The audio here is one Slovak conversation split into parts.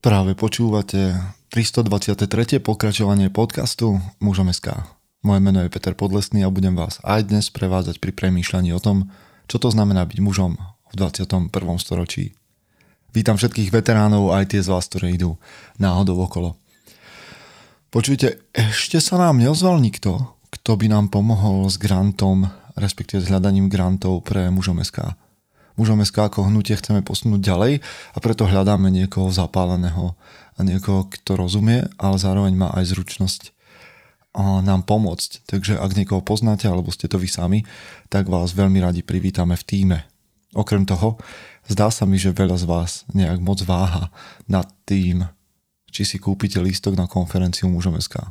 Práve počúvate 323. pokračovanie podcastu Mužom SK. Moje meno je Peter Podlesný a budem vás aj dnes prevádzať pri premýšľaní o tom, čo to znamená byť mužom v 21. storočí. Vítam všetkých veteránov aj tie z vás, ktoré idú náhodou okolo. Počujte, ešte sa nám neozval nikto, kto by nám pomohol s grantom, respektíve s hľadaním grantov pre mužom SK mužom SK ako hnutie chceme posunúť ďalej a preto hľadáme niekoho zapáleného a niekoho, kto rozumie, ale zároveň má aj zručnosť nám pomôcť. Takže ak niekoho poznáte alebo ste to vy sami, tak vás veľmi radi privítame v týme. Okrem toho, zdá sa mi, že veľa z vás nejak moc váha nad tým, či si kúpite lístok na konferenciu mužom SK.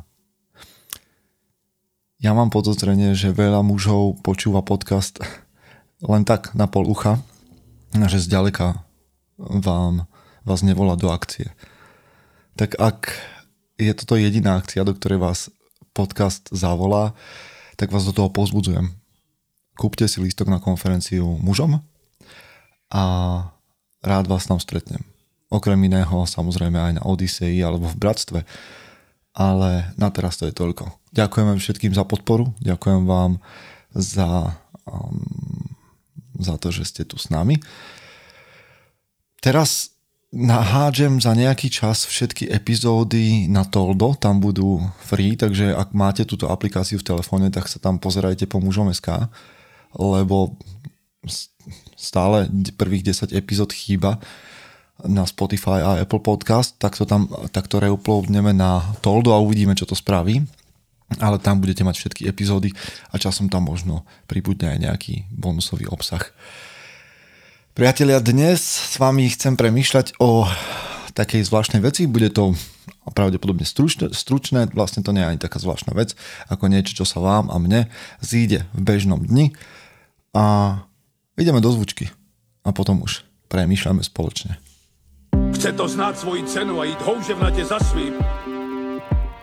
Ja mám podozrenie, že veľa mužov počúva podcast len tak na pol ucha že zďaleka vám, vás nevolá do akcie. Tak ak je toto jediná akcia, do ktorej vás podcast zavolá, tak vás do toho pozbudzujem. Kúpte si lístok na konferenciu mužom a rád vás tam stretnem. Okrem iného samozrejme aj na Odisei alebo v Bratstve. Ale na teraz to je toľko. Ďakujem všetkým za podporu, ďakujem vám za um, za to, že ste tu s nami. Teraz nahádžem za nejaký čas všetky epizódy na Toldo, tam budú free, takže ak máte túto aplikáciu v telefóne, tak sa tam pozerajte po mužom SK, lebo stále prvých 10 epizód chýba na Spotify a Apple Podcast, tak to tam takto reuploadneme na Toldo a uvidíme, čo to spraví ale tam budete mať všetky epizódy a časom tam možno pribudne aj nejaký bonusový obsah. Priatelia, dnes s vami chcem premýšľať o takej zvláštnej veci. Bude to pravdepodobne stručné, stručné, vlastne to nie je ani taká zvláštna vec, ako niečo, čo sa vám a mne zíde v bežnom dni. A ideme do zvučky a potom už premýšľame spoločne. Chce to znáť svoji cenu a ísť houževnate za svým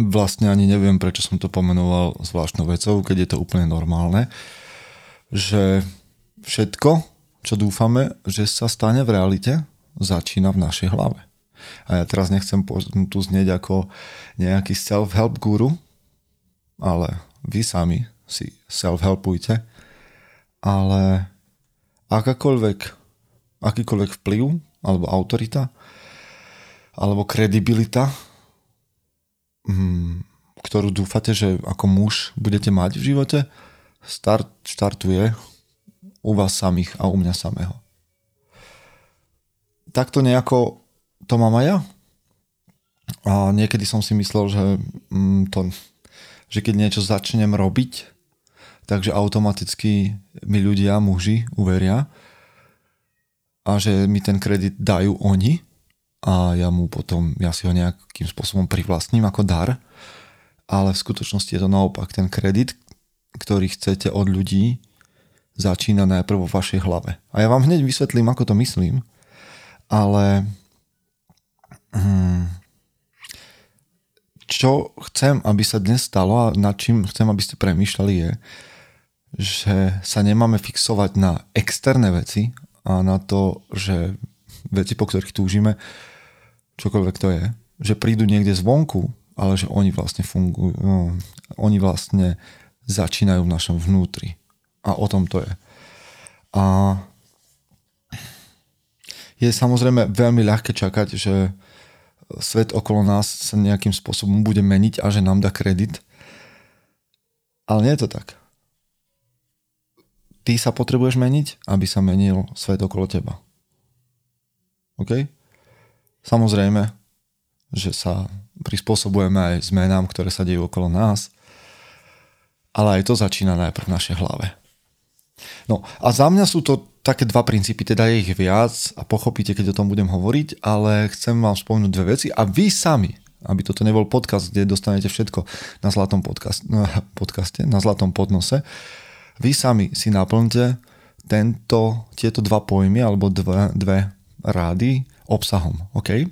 Vlastne ani neviem, prečo som to pomenoval zvláštnou vecou, keď je to úplne normálne, že všetko, čo dúfame, že sa stane v realite, začína v našej hlave. A ja teraz nechcem tu znieť ako nejaký self-help guru, ale vy sami si self-helpujte, ale akákoľvek akýkoľvek vplyv alebo autorita alebo kredibilita, hmm, ktorú dúfate, že ako muž budete mať v živote, start, štartuje u vás samých a u mňa samého. Takto nejako to mám aj ja. A niekedy som si myslel, že, mm, to, že keď niečo začnem robiť, takže automaticky mi ľudia, muži, uveria, a že mi ten kredit dajú oni a ja mu potom, ja si ho nejakým spôsobom privlastním ako dar, ale v skutočnosti je to naopak. Ten kredit, ktorý chcete od ľudí, začína najprv vo vašej hlave. A ja vám hneď vysvetlím, ako to myslím, ale hmm, čo chcem, aby sa dnes stalo a nad čím chcem, aby ste premýšľali je, že sa nemáme fixovať na externé veci, a na to, že veci, po ktorých túžime, čokoľvek to je, že prídu niekde zvonku, ale že oni vlastne fungujú, no, oni vlastne začínajú v našom vnútri. A o tom to je. A je samozrejme veľmi ľahké čakať, že svet okolo nás sa nejakým spôsobom bude meniť a že nám dá kredit. Ale nie je to tak ty sa potrebuješ meniť, aby sa menil svet okolo teba. OK? Samozrejme, že sa prispôsobujeme aj zmenám, ktoré sa dejú okolo nás, ale aj to začína najprv v našej hlave. No a za mňa sú to také dva princípy, teda je ich viac a pochopíte, keď o tom budem hovoriť, ale chcem vám spomenúť dve veci a vy sami, aby toto nebol podcast, kde dostanete všetko na zlatom podcast, no, podcaste, na zlatom podnose, vy sami si naplňte tento, tieto dva pojmy alebo dve, dve rády obsahom, OK?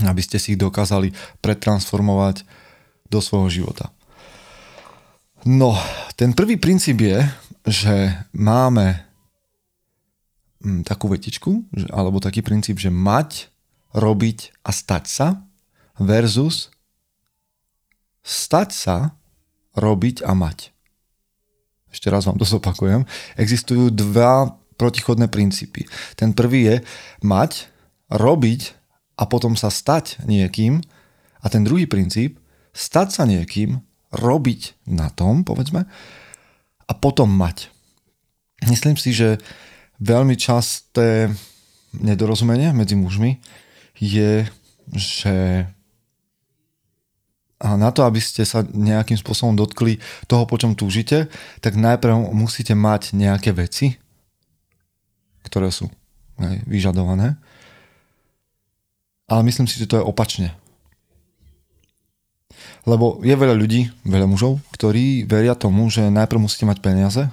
Aby ste si ich dokázali pretransformovať do svojho života. No, ten prvý princíp je, že máme mm, takú vetičku, alebo taký princíp, že mať, robiť a stať sa versus stať sa, robiť a mať. Ešte raz vám to zopakujem. Existujú dva protichodné princípy. Ten prvý je mať, robiť a potom sa stať niekým. A ten druhý princíp, stať sa niekým, robiť na tom, povedzme, a potom mať. Myslím si, že veľmi časté nedorozumenie medzi mužmi je, že a na to, aby ste sa nejakým spôsobom dotkli toho, po čom túžite, tak najprv musíte mať nejaké veci, ktoré sú vyžadované. Ale myslím si, že to je opačne. Lebo je veľa ľudí, veľa mužov, ktorí veria tomu, že najprv musíte mať peniaze,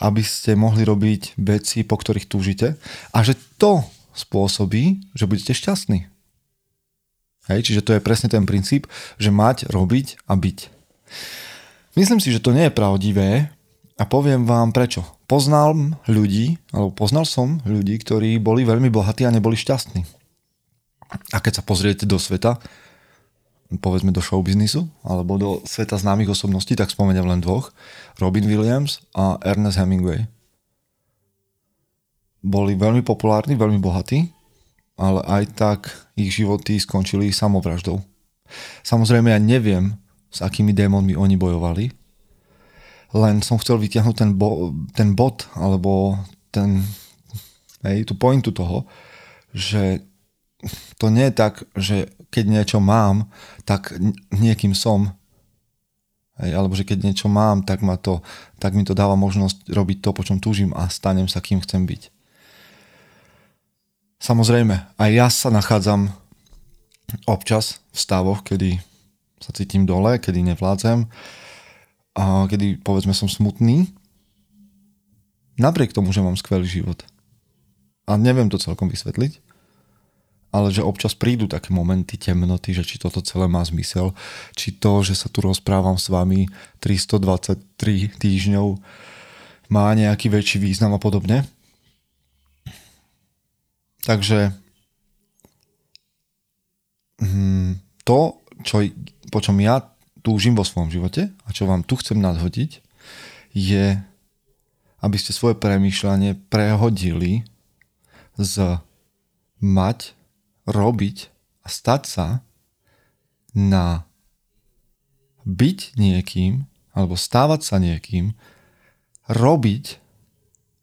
aby ste mohli robiť veci, po ktorých túžite a že to spôsobí, že budete šťastní. Hej, čiže to je presne ten princíp, že mať, robiť a byť. Myslím si, že to nie je pravdivé a poviem vám prečo. Poznal ľudí, alebo poznal som ľudí, ktorí boli veľmi bohatí a neboli šťastní. A keď sa pozriete do sveta, povedzme do showbiznisu alebo do sveta známych osobností, tak spomeniem len dvoch. Robin Williams a Ernest Hemingway. Boli veľmi populárni, veľmi bohatí, ale aj tak ich životy skončili samovraždou. Samozrejme ja neviem, s akými démonmi oni bojovali, len som chcel vytiahnuť ten, bo, ten bod, alebo ten, hej, tú pointu toho, že to nie je tak, že keď niečo mám, tak niekým som. Hej, alebo že keď niečo mám, tak, ma to, tak mi to dáva možnosť robiť to, po čom túžim a stanem sa, kým chcem byť. Samozrejme, aj ja sa nachádzam občas v stavoch, kedy sa cítim dole, kedy nevládzem, a kedy povedzme som smutný, napriek tomu, že mám skvelý život. A neviem to celkom vysvetliť, ale že občas prídu také momenty temnoty, že či toto celé má zmysel, či to, že sa tu rozprávam s vami 323 týždňov má nejaký väčší význam a podobne. Takže hm, to, čo, po čom ja túžim vo svojom živote a čo vám tu chcem nadhodiť, je, aby ste svoje premýšľanie prehodili z mať robiť a stať sa na byť niekým alebo stávať sa niekým, robiť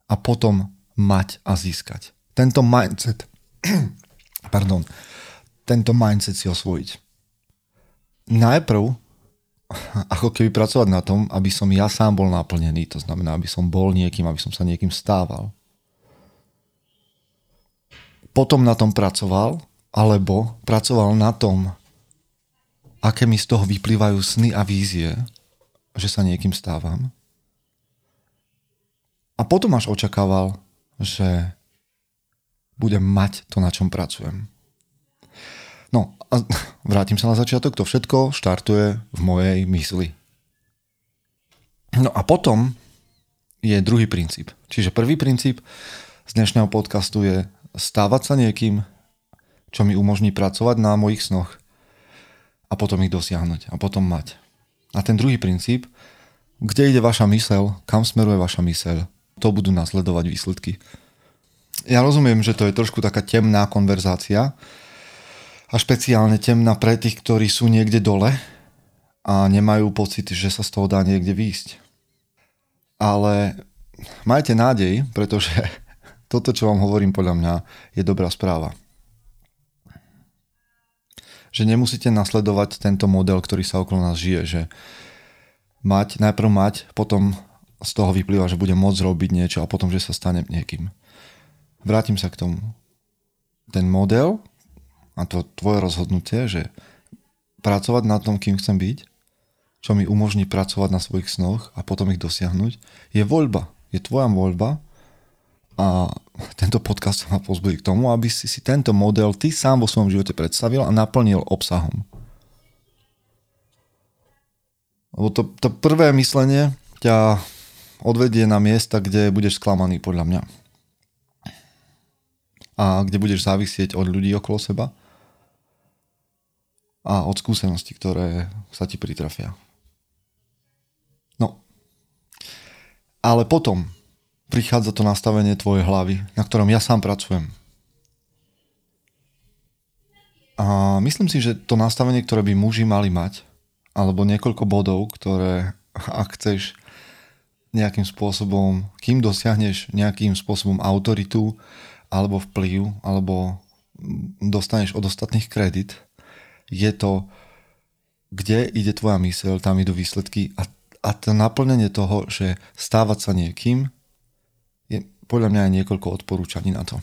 a potom mať a získať. Tento mindset, pardon, tento mindset si osvojiť. Najprv, ako keby pracovať na tom, aby som ja sám bol naplnený, to znamená, aby som bol niekým, aby som sa niekým stával. Potom na tom pracoval alebo pracoval na tom, aké mi z toho vyplývajú sny a vízie, že sa niekým stávam. A potom až očakával, že budem mať to, na čom pracujem. No a vrátim sa na začiatok, to všetko štartuje v mojej mysli. No a potom je druhý princíp. Čiže prvý princíp z dnešného podcastu je stávať sa niekým, čo mi umožní pracovať na mojich snoch a potom ich dosiahnuť a potom mať. A ten druhý princíp, kde ide vaša mysel, kam smeruje vaša mysel, to budú nasledovať výsledky. Ja rozumiem, že to je trošku taká temná konverzácia a špeciálne temná pre tých, ktorí sú niekde dole a nemajú pocit, že sa z toho dá niekde výjsť. Ale majte nádej, pretože toto, čo vám hovorím podľa mňa, je dobrá správa že nemusíte nasledovať tento model, ktorý sa okolo nás žije, že mať, najprv mať, potom z toho vyplýva, že budem môcť robiť niečo a potom, že sa stane niekým. Vrátim sa k tomu. Ten model a to tvoje rozhodnutie, že pracovať na tom, kým chcem byť, čo mi umožní pracovať na svojich snoch a potom ich dosiahnuť, je voľba. Je tvoja voľba a tento podcast ma pozbudí k tomu, aby si si tento model ty sám vo svojom živote predstavil a naplnil obsahom. Lebo to, to prvé myslenie ťa odvedie na miesta, kde budeš sklamaný podľa mňa. A kde budeš závisieť od ľudí okolo seba a od skúseností, ktoré sa ti pritrafia. No. Ale potom prichádza to nastavenie tvojej hlavy, na ktorom ja sám pracujem. A myslím si, že to nastavenie, ktoré by muži mali mať, alebo niekoľko bodov, ktoré ak chceš nejakým spôsobom, kým dosiahneš nejakým spôsobom autoritu alebo vplyv, alebo dostaneš od ostatných kredit, je to, kde ide tvoja myseľ, tam idú výsledky a, a to naplnenie toho, že stávať sa niekým, podľa mňa aj niekoľko odporúčaní na to.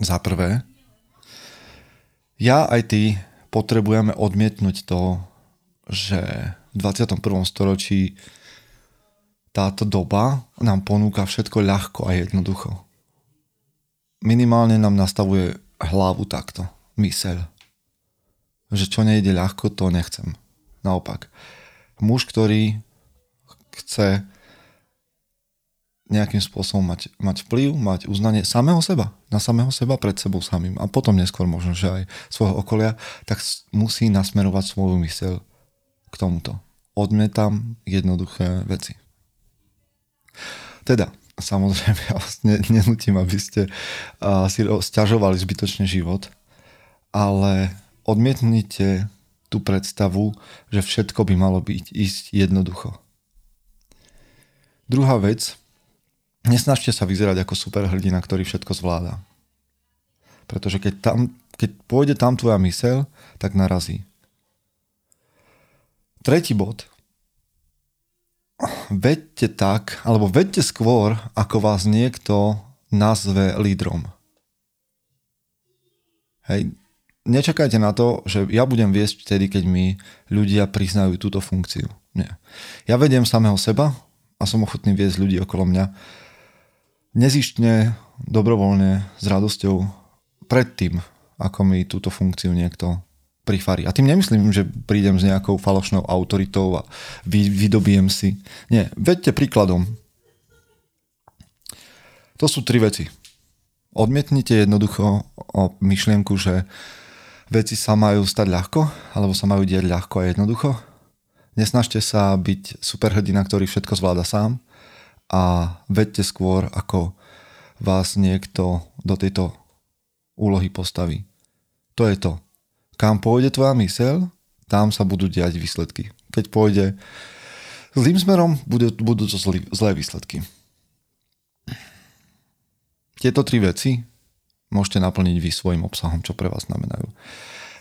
Za prvé, ja aj ty potrebujeme odmietnúť to, že v 21. storočí táto doba nám ponúka všetko ľahko a jednoducho. Minimálne nám nastavuje hlavu takto, myseľ. Že čo nejde ľahko, to nechcem. Naopak. Muž, ktorý chce nejakým spôsobom mať, mať vplyv, mať uznanie samého seba, na samého seba pred sebou samým a potom neskôr možno, že aj svojho okolia, tak musí nasmerovať svoju myseľ k tomuto. Odmietam jednoduché veci. Teda, samozrejme, ja vás ne, nenutím, aby ste uh, si stiažovali zbytočne život, ale odmietnite tú predstavu, že všetko by malo byť ísť jednoducho. Druhá vec, nesnažte sa vyzerať ako superhrdina, ktorý všetko zvláda. Pretože keď, tam, keď pôjde tam tvoja myseľ, tak narazí. Tretí bod. Vedte tak, alebo vedte skôr, ako vás niekto nazve lídrom. Hej, nečakajte na to, že ja budem viesť vtedy, keď mi ľudia priznajú túto funkciu. Nie. Ja vediem samého seba a som ochotný viesť ľudí okolo mňa nezištne, dobrovoľne, s radosťou predtým, ako mi túto funkciu niekto prifarí. A tým nemyslím, že prídem s nejakou falošnou autoritou a vy, vydobijem si. Nie, vedte príkladom. To sú tri veci. Odmietnite jednoducho o myšlienku, že veci sa majú stať ľahko, alebo sa majú diať ľahko a jednoducho. Nesnažte sa byť superhrdina, ktorý všetko zvláda sám a vedte skôr, ako vás niekto do tejto úlohy postaví. To je to kam pôjde tvoja myseľ, tam sa budú diať výsledky. Keď pôjde zlým smerom, budú, budú to zlý, zlé výsledky. Tieto tri veci môžete naplniť vy svojim obsahom, čo pre vás znamenajú.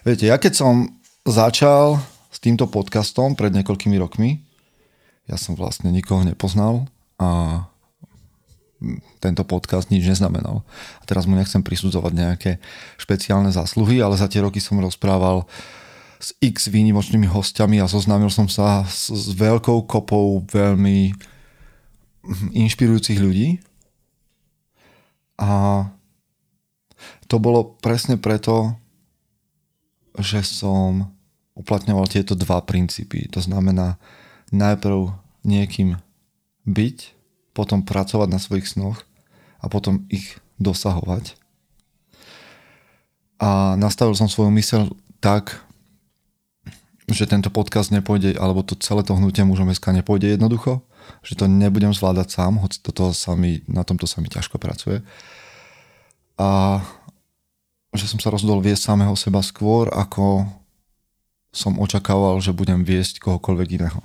Viete, ja keď som začal s týmto podcastom pred niekoľkými rokmi, ja som vlastne nikoho nepoznal a tento podcast nič neznamenal. A teraz mu nechcem prisudzovať nejaké špeciálne zásluhy, ale za tie roky som rozprával s x výnimočnými hostiami a zoznámil som sa s, s veľkou kopou veľmi inšpirujúcich ľudí. A to bolo presne preto, že som uplatňoval tieto dva princípy. To znamená najprv niekým byť potom pracovať na svojich snoch a potom ich dosahovať. A nastavil som svoju mysel tak, že tento podcast nepôjde, alebo to celé to hnutie mužom SK nepôjde jednoducho, že to nebudem zvládať sám, hoci toto sa mi, na tomto sa mi ťažko pracuje. A že som sa rozhodol viesť samého seba skôr, ako som očakával, že budem viesť kohokoľvek iného.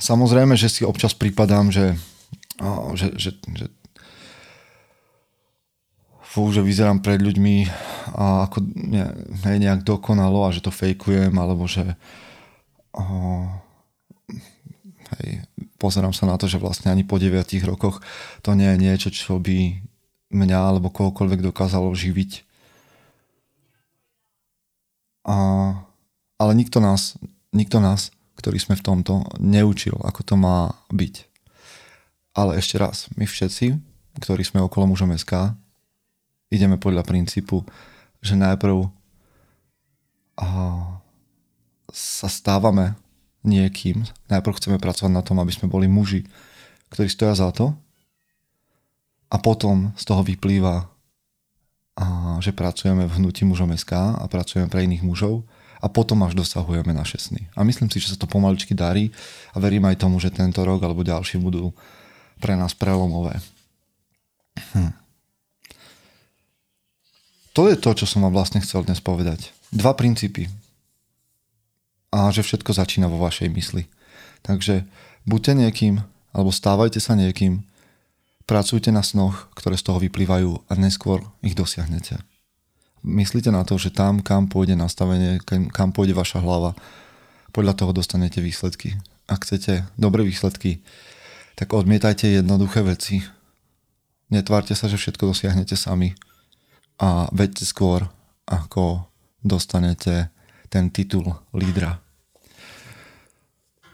Samozrejme, že si občas pripadám, že, že, že, že fú, že vyzerám pred ľuďmi a ako ne, ne, nejak dokonalo a že to fejkujem, alebo že o, Hej. Pozerám sa na to, že vlastne ani po 9 rokoch to nie je niečo, čo by mňa alebo kohokoľvek dokázalo živiť. A, ale nikto nás, nikto nás, ktorí sme v tomto, neučil, ako to má byť. Ale ešte raz, my všetci, ktorí sme okolo mužom SK, ideme podľa princípu, že najprv sa stávame niekým, najprv chceme pracovať na tom, aby sme boli muži, ktorí stoja za to. A potom z toho vyplýva, že pracujeme v hnutí mužom SK a pracujeme pre iných mužov a potom až dosahujeme naše sny. A myslím si, že sa to pomaličky darí a verím aj tomu, že tento rok alebo ďalší budú pre nás prelomové. Hm. To je to, čo som vám vlastne chcel dnes povedať. Dva princípy, a že všetko začína vo vašej mysli. Takže buďte niekým, alebo stávajte sa niekým, pracujte na snoch, ktoré z toho vyplývajú a neskôr ich dosiahnete. Myslíte na to, že tam, kam pôjde nastavenie, kam pôjde vaša hlava, podľa toho dostanete výsledky. Ak chcete dobré výsledky, tak odmietajte jednoduché veci. Netvárte sa, že všetko dosiahnete sami a veďte skôr, ako dostanete ten titul lídra.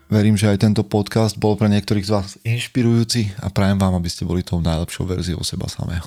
Verím, že aj tento podcast bol pre niektorých z vás inšpirujúci a prajem vám, aby ste boli tou najlepšou verziou seba samého.